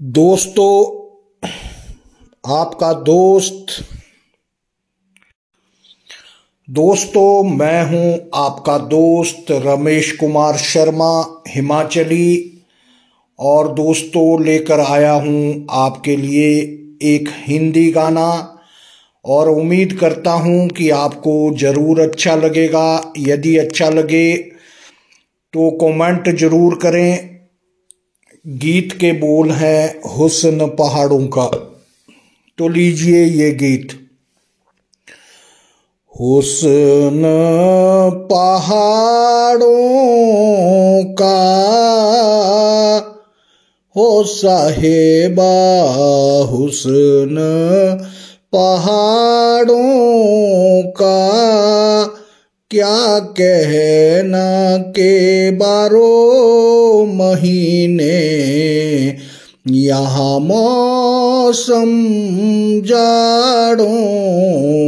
दोस्तों, आपका दोस्त, दोस्तों, मैं हूँ आपका दोस्त रमेश कुमार शर्मा, हिमाचली। और दोस्तों, लेकर आया हूँ आपके लिए एक हिंदी गाना। और उम्मीद करता हूँ कि आपको ज़रूर अच्छा लगेगा। यदि अच्छा लगे तो कमेंट ज़रूर करें। गीत के बोल हैं हुस्न पहाड़ों का। तो लीजिए ये गीत। हुस्न पहाड़ों का हो साहेबा, हुस्न पहाड़ों का क्या कहना के बारो महीने? यहाँ मौसम जाड़ों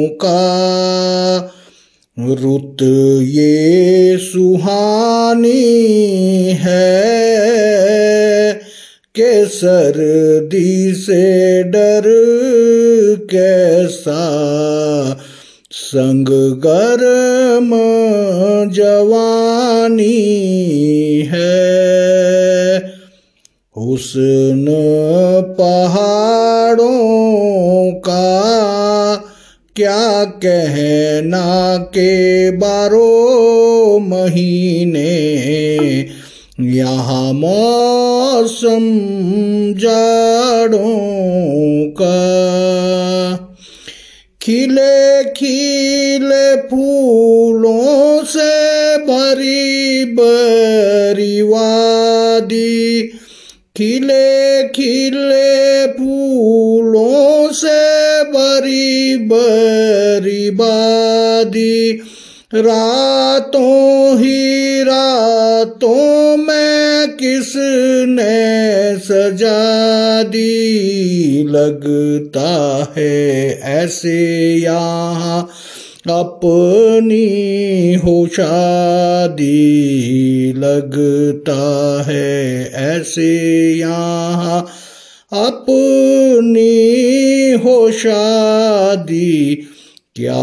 का रुत ये सुहानी है। के सर्दी से डर कैसा? संग गर्म जवानी है। हुसन पहाड़ों का क्या कहना के बारो महीने? यहाँ मौसम जाड़ों का खिले खिले फूलों से भरी बरी वादी। खिले खिले फूलों से भरी बरी बादी रातों ही रातों में किसने सजा दी लगता है ऐसे यहाँ अपनी हो शादी लगता है ऐसे यहाँ अपनी हो शादी क्या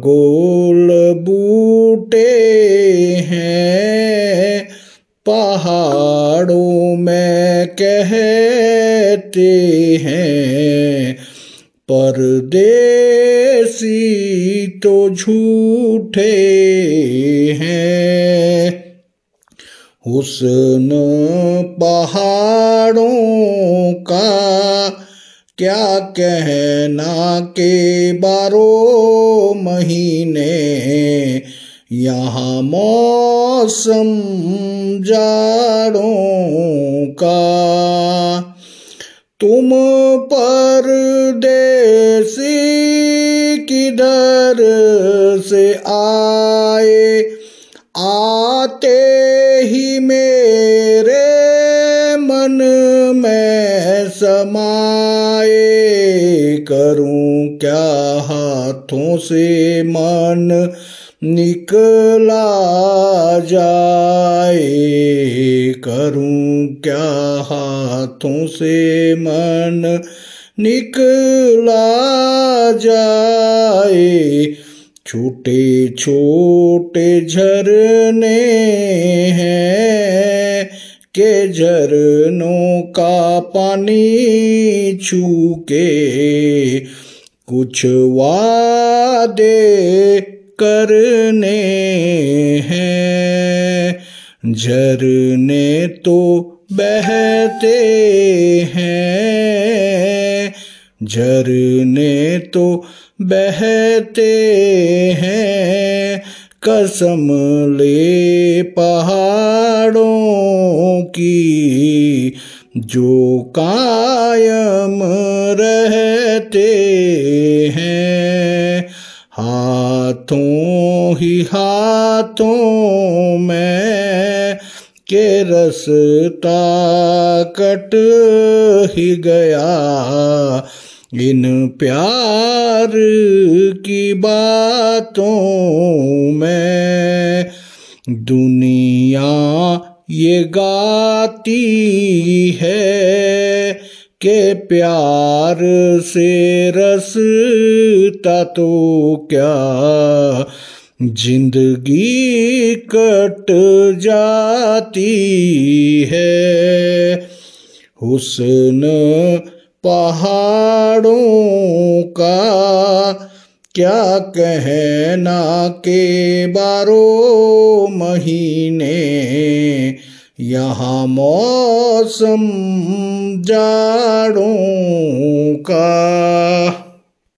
गोल बूटे हैं? कहते हैं परदेसी तो झूठे हैं। हुसन पहाड़ों का क्या कहना के बारो महीने यहाँ मौसम जाड़ों का। तुम पर देसी किधर से आए? आते ही मेरे मन में समाए करूँ क्या हाथों से मन? निकला जाए, करूँ क्या हाथों से मन? निकला जाए, छोटे छोटे झरने हैं, के झरनों का पानी छू के कुछ वादे करने हैं। झरने तो बहते हैं। झरने तो बहते हैं। कसम ले पहाड़ों की, जो कायम रहते हैं। ही हाथों में के रसता कट ही गया। इन प्यार की बातों में दुनिया ये गाती है के प्यार से रसता तो क्या ज़िंदगी कट जाती है। हुसन पहाड़ों का क्या कहना के बारो महीने, यहाँ मौसम जाड़ों का।